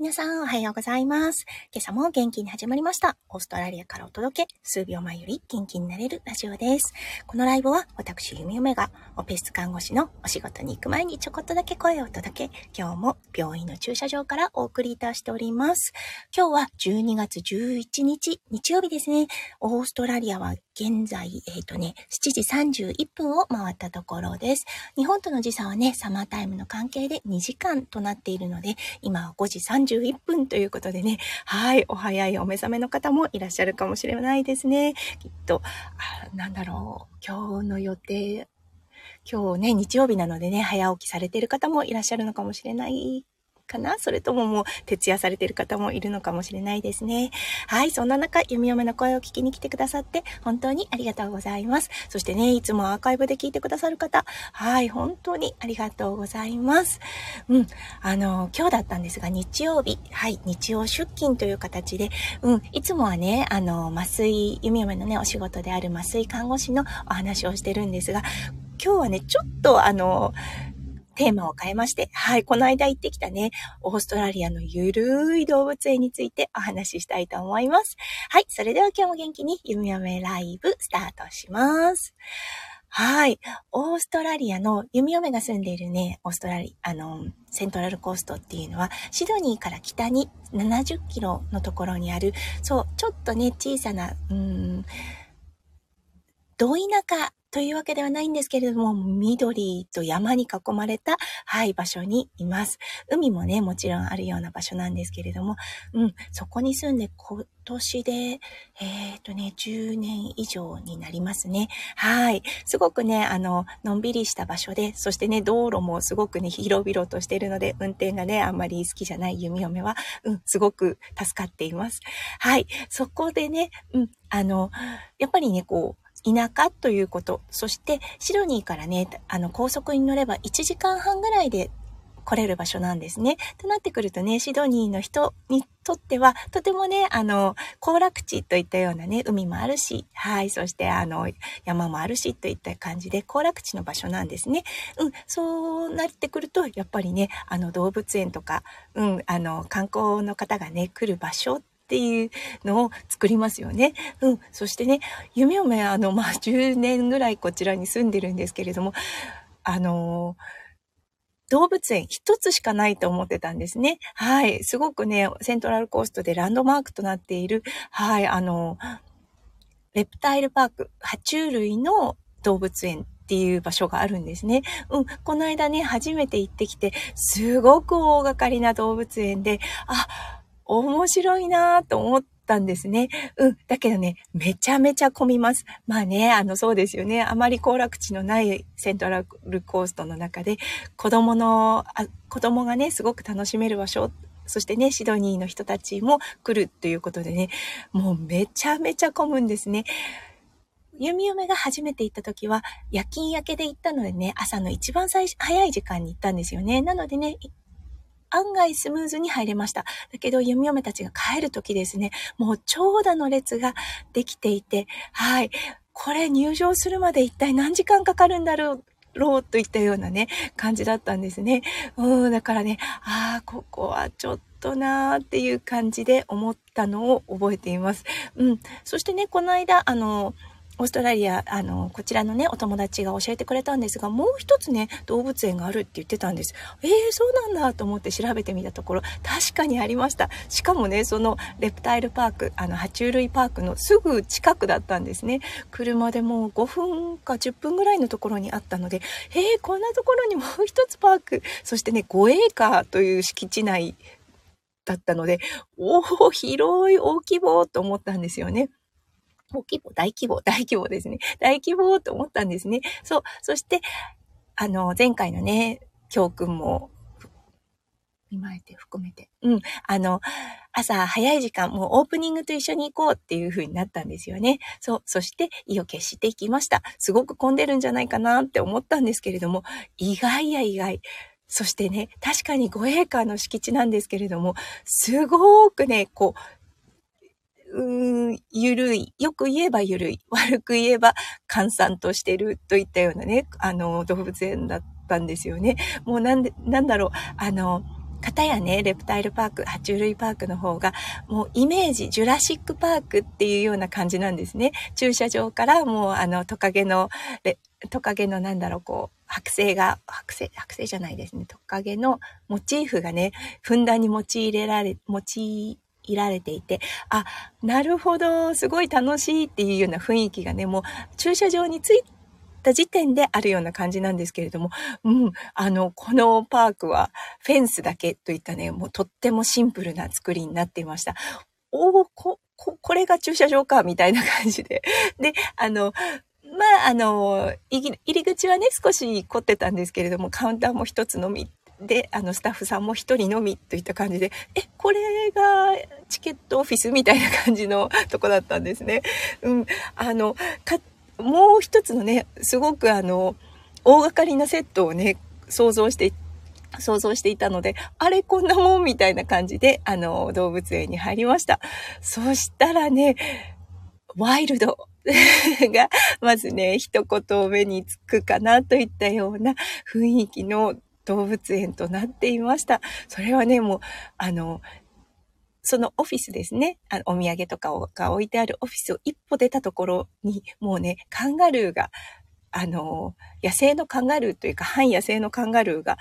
皆さんおはようございます。今朝も元気に始まりました。オーストラリアからお届け、数秒前より元気になれるラジオです。このライブは私、ゆみゆめがオペ室看護師のお仕事に行く前にちょこっとだけ声を届け、今日も病院の駐車場からお送りいたしております。今日は12月11日、日曜日ですね。オーストラリアは現在、えっ、ー、とね、7時31分を回ったところです。日本との時差はね、サマータイムの関係で2時間となっているので、今は5時31分ということでね、はい、お早いお目覚めの方もいらっしゃるかもしれないですね。きっと、あなんだろう、今日の予定、今日ね、日曜日なのでね、早起きされてる方もいらっしゃるのかもしれない。かな？それとももう徹夜されてる方もいるのかもしれないですね。はい、そんな中、弓嫁の声を聞きに来てくださって本当にありがとうございます。そしてね、いつもアーカイブで聞いてくださる方、はい、本当にありがとうございます。うん、あの、今日だったんですが、日曜日、はい、日曜出勤という形で、うん、いつもはね、あの、麻酔、弓嫁のね、お仕事である麻酔看護師のお話をしてるんですが、今日はね、ちょっとあの、テーマを変えまして、はい、この間行ってきたね、オーストラリアのゆるい動物園についてお話ししたいと思います。はい、それでは今日も元気にゆみやめライブスタートします。はい。オーストラリアの弓嫁が住んでいるね、オーストラリア、あの、セントラルコーストっていうのは、シドニーから北に70キロのところにある、そう、ちょっとね、小さな、うん、ど田舎というわけではないんですけれども、緑と山に囲まれた、はい、場所にいます。海もね、もちろんあるような場所なんですけれども、うん、そこに住んで今年で、えっ、ー、とね、10年以上になりますね。はい。すごくね、あの、のんびりした場所で、そしてね、道路もすごくね、広々としてるので、運転がね、あんまり好きじゃない弓嫁は、うん、すごく助かっています。はい。そこでね、うん、あの、やっぱりね、こう、田舎ということ、そしてシドニーからね、あの高速に乗れば1時間半ぐらいで来れる場所なんですね。となってくるとね、シドニーの人にとっては、とてもね、あの、行楽地といったようなね、海もあるし、はい、そしてあの、山もあるしといった感じで、行楽地の場所なんですね。うん、そうなってくると、やっぱりね、あの、動物園とか、うん、あの、観光の方がね、来る場所っていうのを作りますよね。うん。そしてね、夢嫁、あの、まあ、10年ぐらいこちらに住んでるんですけれども、あの動物園一つしかないと思ってたんですね。はい。すごくね、セントラルコーストでランドマークとなっている、はい、あの、レプタイルパーク、爬虫類の動物園っていう場所があるんですね。うん、この間ね、初めて行ってきて、すごく大掛かりな動物園で、あ、面白いなと思ったんですね。うん。だけどね、めちゃめちゃ混みます。まあね、あの、そうですよね。あまり行楽地のないセントラルコーストの中で、子供の、あ子供がね、すごく楽しめる場所そしてね、シドニーの人たちも来るということでね、もうめちゃめちゃ混むんですね。弓嫁が初めて行った時は、夜勤明けで行ったのでね、朝の一番最初早い時間に行ったんですよね。なのでね、案外スムーズに入れました。だけど、弓嫁たちが帰る時ですね、もう長蛇の列ができていて、はい。これ入場するまで一体何時間かかるんだろうろうといったようなね、感じだったんですね。うん、だからね、ああ、ここはちょっとなーっていう感じで思ったのを覚えています。うん。そしてね、この間、あの、オーストラリア、あの、こちらのね、お友達が教えてくれたんですが、もう一つね、動物園があるって言ってたんです。えー、そうなんだと思って調べてみたところ、確かにありました。しかもね、そのレプタイルパーク、あの、爬虫類パークのすぐ近くだったんですね。車でもう5分か10分ぐらいのところにあったので、えー、こんなところにもう一つパーク、そしてね、5エーカーという敷地内だったので、おお、広い、大規模と思ったんですよね。大規模、大規模、大規模ですね。大規模と思ったんですね。そう。そして、あの、前回のね、教訓も、見舞えて含めて。うん。あの、朝早い時間、もうオープニングと一緒に行こうっていう風になったんですよね。そう。そして意を決していきました。すごく混んでるんじゃないかなって思ったんですけれども、意外や意外。そしてね、確かに5エーカーの敷地なんですけれども、すごくね、こう、うーん、ゆるい。よく言えばゆるい。悪く言えば閑散としてるといったようなね、あの、動物園だったんですよね。もうなんで、なんだろう、あの、片やね、レプタイルパーク、爬虫類パークの方が、もうイメージ、ジュラシックパークっていうような感じなんですね。駐車場からもうあのトカゲの、トカゲのなんだろう、こう、剥製が、剥製、剥製じゃないですね。トカゲのモチーフがね、ふんだんに用いられ、用いられていて、あ、なるほど、すごい楽しいっていうような雰囲気がね、もう駐車場についた時点であるような感じなんですけれども、うん、あの、このパークはフェンスだけといったね、もうとってもシンプルな作りになっていました。おお、こ、こ、これが駐車場か、みたいな感じで。で、あの、まあ、あの、入り口はね、少し凝ってたんですけれども、カウンターも一つのみで、あの、スタッフさんも一人のみといった感じで、え、これがチケットオフィスみたいな感じのとこだったんですね。うん。あの、か、もう一つのね、すごくあの、大掛かりなセットをね、想像して想像していたので、あれこんなもんみたいな感じで、あの、動物園に入りました。そしたらね、ワイルド が、まずね、一言目につくかなといったような雰囲気の動物園となっていました。それはね、もう、あの、そのオフィスですね。あのお土産とかが置いてあるオフィスを一歩出たところに、もうね、カンガルーが、あの、野生のカンガルーというか、半野生のカンガルーが、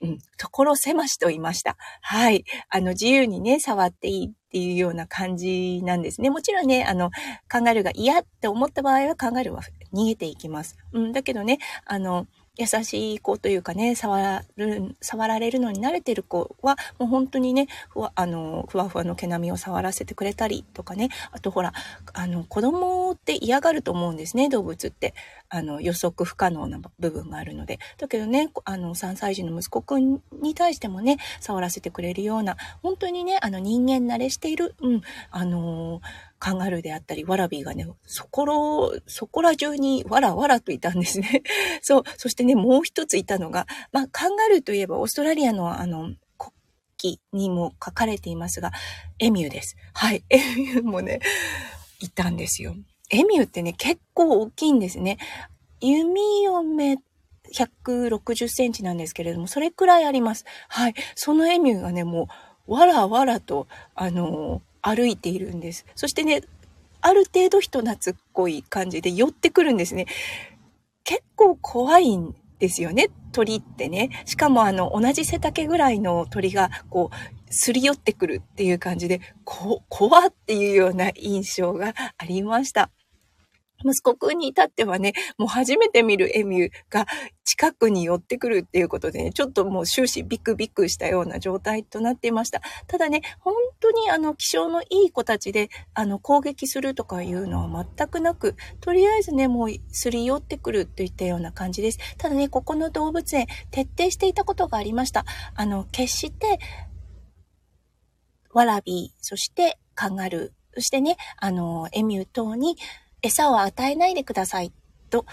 うん、ところ狭しと言いました。はい。あの、自由にね、触っていいっていうような感じなんですね。もちろんね、あの、カンガルーが嫌って思った場合はカンガルーは逃げていきます。うん、だけどね、あの、優しい子というかね、触る、触られるのに慣れてる子は、もう本当にね、ふわ、あの、ふわふわの毛並みを触らせてくれたりとかね、あとほら、あの、子供って嫌がると思うんですね、動物って。あの、予測不可能な部分があるので。だけどね、あの、3歳児の息子くんに対してもね、触らせてくれるような、本当にね、あの、人間慣れしている、うん、あのカンガルーであったり、ワラビーがね、そこら、そこら中にわらわらといたんですね。そう。そしてね、もう一ついたのが、まあ、カンガルーといえばオーストラリアのあの、国旗にも書かれていますが、エミューです。はい。エミューもね、いたんですよ。エミューってね、結構大きいんですね。弓嫁160センチなんですけれども、それくらいあります。はい。そのエミューがね、もう、わらわらと、あのー歩いているんです。そしてね、ある程度人懐っこい感じで寄ってくるんですね。結構怖いんですよね、鳥ってね。しかもあの、同じ背丈ぐらいの鳥が、こう、すり寄ってくるっていう感じで、こ、怖っていうような印象がありました。息子くんに至ってはね、もう初めて見るエミューが近くに寄ってくるっていうことでね、ちょっともう終始ビクビクしたような状態となっていました。ただね、本当にあの気性のいい子たちで、あの攻撃するとかいうのは全くなく、とりあえずね、もうすり寄ってくるといったような感じです。ただね、ここの動物園、徹底していたことがありました。あの、決して、ワラビー、そしてカンガルー、そしてね、あの、エミュー等に餌を与えないでくださいと、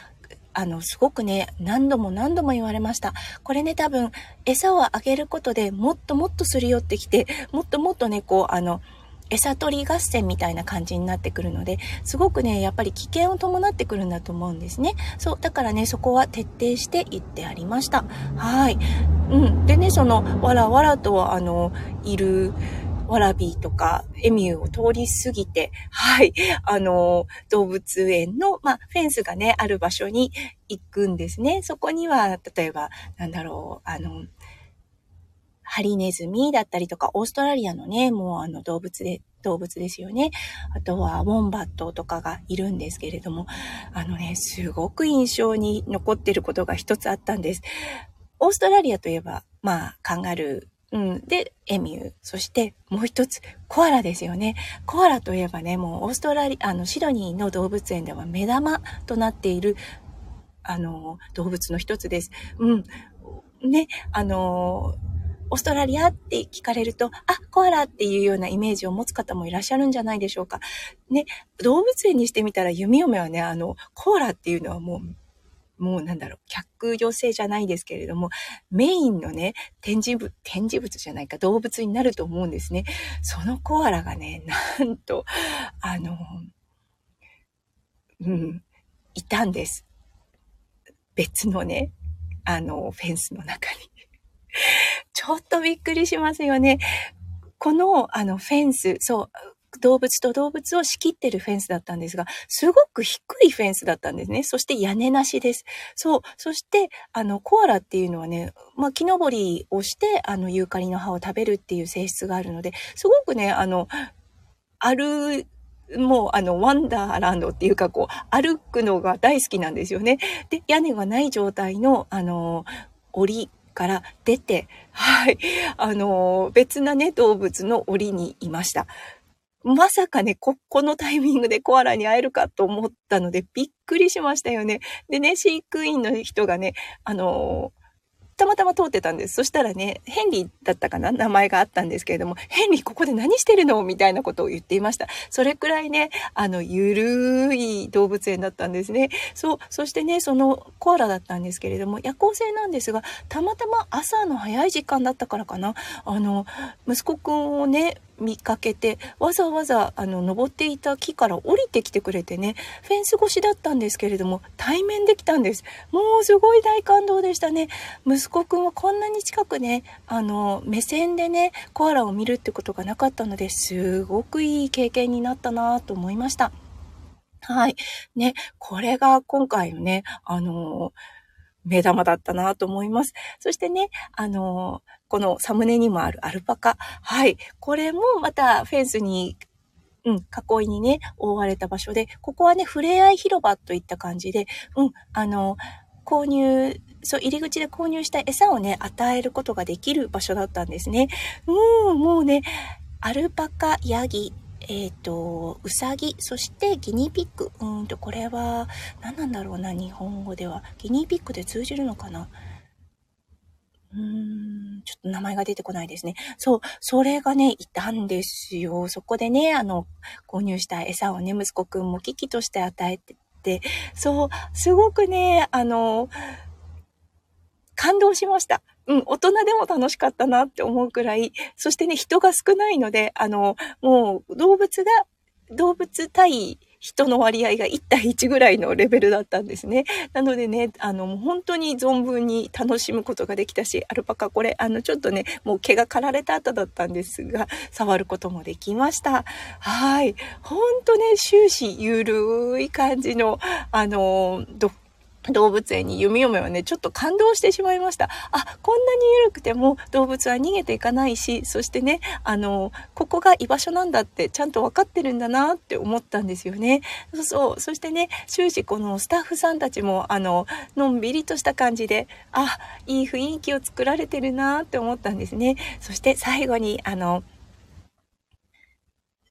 あの、すごくね、何度も何度も言われました。これね、多分、餌をあげることでもっともっとすり寄ってきて、もっともっとね、こう、あの、餌取り合戦みたいな感じになってくるので、すごくね、やっぱり危険を伴ってくるんだと思うんですね。そう、だからね、そこは徹底して言ってありました。はい。うん。でね、その、わらわらと、あの、いる、ワラビーとかエミューを通り過ぎて、はい、あの、動物園の、まあ、フェンスがね、ある場所に行くんですね。そこには、例えば、なんだろう、あの、ハリネズミだったりとか、オーストラリアのね、もうあの動物で、動物ですよね。あとは、ウォンバットとかがいるんですけれども、あのね、すごく印象に残ってることが一つあったんです。オーストラリアといえば、まあ、カンガルー、うん。で、エミュー。そしてもう一つ、コアラですよね。コアラといえばね、もうオーストラリア、あの、シドニーの動物園では目玉となっている、あの、動物の一つです。うん。ね、あの、オーストラリアって聞かれると、あ、コアラっていうようなイメージを持つ方もいらっしゃるんじゃないでしょうか。ね、動物園にしてみたら弓嫁はね、あの、コアラっていうのはもうもうなんだろう、客女性じゃないですけれども、メインのね、展示物、展示物じゃないか、動物になると思うんですね。そのコアラがね、なんと、あの、うん、いたんです。別のね、あの、フェンスの中に。ちょょっとびっくりしますよね。この、あの、フェンス、そう、動物と動物を仕切ってるフェンスだったんですが、すごく低いフェンスだったんですね。そして屋根なしです。そう。そして、あの、コアラっていうのはね、まあ、木登りをして、あの、ユーカリの葉を食べるっていう性質があるので、すごくね、あの、歩、もうあの、ワンダーランドっていうかこう、歩くのが大好きなんですよね。で、屋根がない状態の、あの、檻から出て、はい、あの、別なね、動物の檻にいました。まさかね、こ、このタイミングでコアラに会えるかと思ったので、びっくりしましたよね。でね、飼育員の人がね、あのたまたま通ってたんです。そしたらね、ヘンリーだったかな？名前があったんですけれども、ヘンリーここで何してるの？みたいなことを言っていました。それくらいね、あの、ゆるい動物園だったんですね。そう、そしてね、そのコアラだったんですけれども、夜行性なんですが、たまたま朝の早い時間だったからかな、あの、息子くんをね、見かけてわざわざあの登っていた木から降りてきてくれてねフェンス越しだったんですけれども対面できたんです。もうすごい大感動でしたね。息子くんはこんなに近くねあの目線でねコアラを見るってことがなかったのですごくいい経験になったなと思いました。はい。ね、これが今回のね、あの目玉だったなと思います。そしてね、あのこのサムネにもあるアルパカ。はい。これもまたフェンスにうん、囲いにね、覆われた場所で、ここはね、触れ合い広場といった感じで、うん、あの、購入、そう、入り口で購入した餌をね、与えることができる場所だったんですね。うん、もうね、アルパカ、ヤギ、えっ、ー、と、ウサギ、そしてギニーピック。うんと、これは、何なんだろうな、日本語では。ギニーピックで通じるのかな？うーん、ちょっと名前が出てこないですね。そう、それがね、いたんですよ。そこでね、あの、購入した餌をね、息子くんも危機として与えてて、そう、すごくね、あの、感動しました。うん、大人でも楽しかったなって思うくらい、そしてね、人が少ないので、あの、もう動物が、動物対人の割合が1対1ぐらいのレベルだったんですね。なのでね、あの、もう本当に存分に楽しむことができたし、アルパカこれ、あの、ちょっとね、もう毛が刈られた後だったんですが、触ることもできました。はい。ほんとね、終始ゆるい感じの、あの、ドッ動物園に弓嫁はね、ちょっと感動してしまいました。あ、こんなに緩くても動物は逃げていかないし、そしてね、あの、ここが居場所なんだってちゃんと分かってるんだなって思ったんですよね。そうそう。そしてね、終始このスタッフさんたちも、あの、のんびりとした感じで、あ、いい雰囲気を作られてるなって思ったんですね。そして最後に、あの、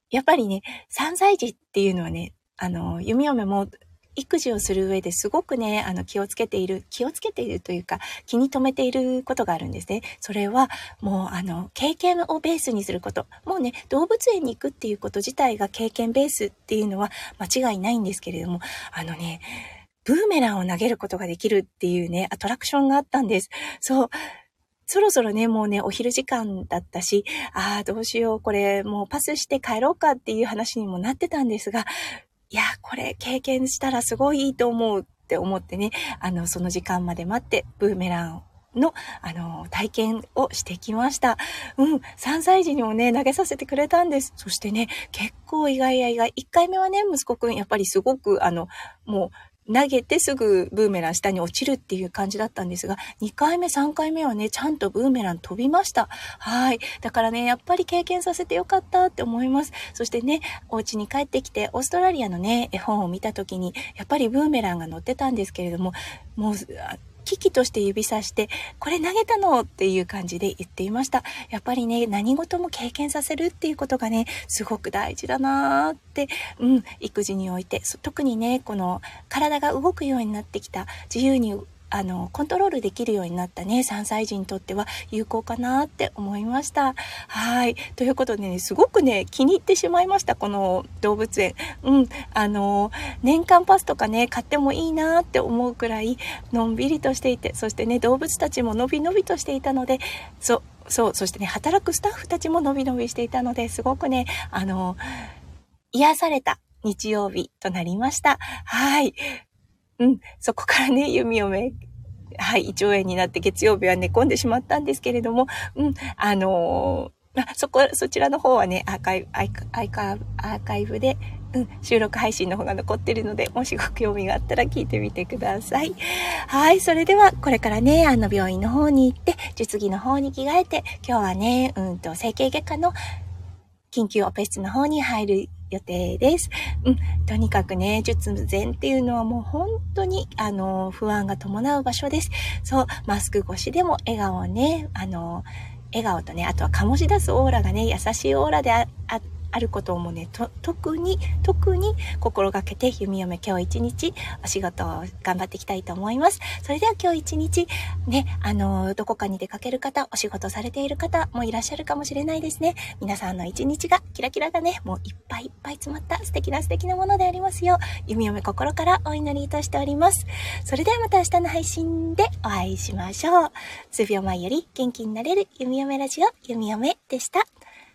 やっぱりね、3歳児っていうのはね、あの、弓嫁も育児をする上ですごくね、あの、気をつけている、気をつけているというか、気に留めていることがあるんですね。それは、もう、あの、経験をベースにすること。もうね、動物園に行くっていうこと自体が経験ベースっていうのは間違いないんですけれども、あのね、ブーメランを投げることができるっていうね、アトラクションがあったんです。そう。そろそろね、もうね、お昼時間だったし、ああ、どうしよう、これ、もうパスして帰ろうかっていう話にもなってたんですが、いや、これ経験したらすごいいいと思うって思ってね、あの、その時間まで待って、ブーメランの、あの、体験をしてきました。うん、3歳児にもね、投げさせてくれたんです。そしてね、結構意外や意外。1回目はね、息子くん、やっぱりすごく、あの、もう、投げてすぐブーメラン下に落ちるっていう感じだったんですが、2回目、3回目はね、ちゃんとブーメラン飛びました。はい。だからね、やっぱり経験させてよかったって思います。そしてね、お家に帰ってきて、オーストラリアのね、絵本を見た時に、やっぱりブーメランが載ってたんですけれども、もう、危機として指さして、これ投げたのっていう感じで言っていました。やっぱりね、何事も経験させるっていうことがね、すごく大事だなーって、うん、育児において、特にね、この体が動くようになってきた、自由にあの、コントロールできるようになったね、3歳児にとっては有効かなって思いました。はい。ということでね、すごくね、気に入ってしまいました、この動物園。うん。あの、年間パスとかね、買ってもいいなって思うくらい、のんびりとしていて、そしてね、動物たちものびのびとしていたので、そう、そう、そしてね、働くスタッフたちものびのびしていたので、すごくね、あの、癒された日曜日となりました。はい。うん、そこからね、弓嫁はい、胃腸炎になって月曜日は寝込んでしまったんですけれども、うん、あのー、そこ、そちらの方はね、アーカイブ、アーカイブ、アーカイブで、うん、収録配信の方が残ってるので、もしご興味があったら聞いてみてください。はい、それでは、これからね、あの、病院の方に行って、術着の方に着替えて、今日はね、うんと、整形外科の緊急オペ室の方に入る予定です。うん、とにかくね、術前っていうのはもう本当に、あの、不安が伴う場所です。そう、マスク越しでも笑顔をね、あの、笑顔とね、あとは醸し出すオーラがね、優しいオーラでああることもね、特に、特に心がけて、弓嫁今日一日お仕事を頑張っていきたいと思います。それでは今日一日、ね、あの、どこかに出かける方、お仕事されている方もいらっしゃるかもしれないですね。皆さんの一日が、キラキラがね、もういっぱいいっぱい詰まった素敵な素敵なものでありますよう、弓嫁心からお祈りいたしております。それではまた明日の配信でお会いしましょう。数秒前より元気になれる弓嫁ラジオ、弓嫁でした。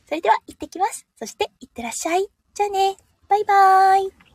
それでは行ってきます。そして行ってらっしゃい。じゃあね。バイバーイ。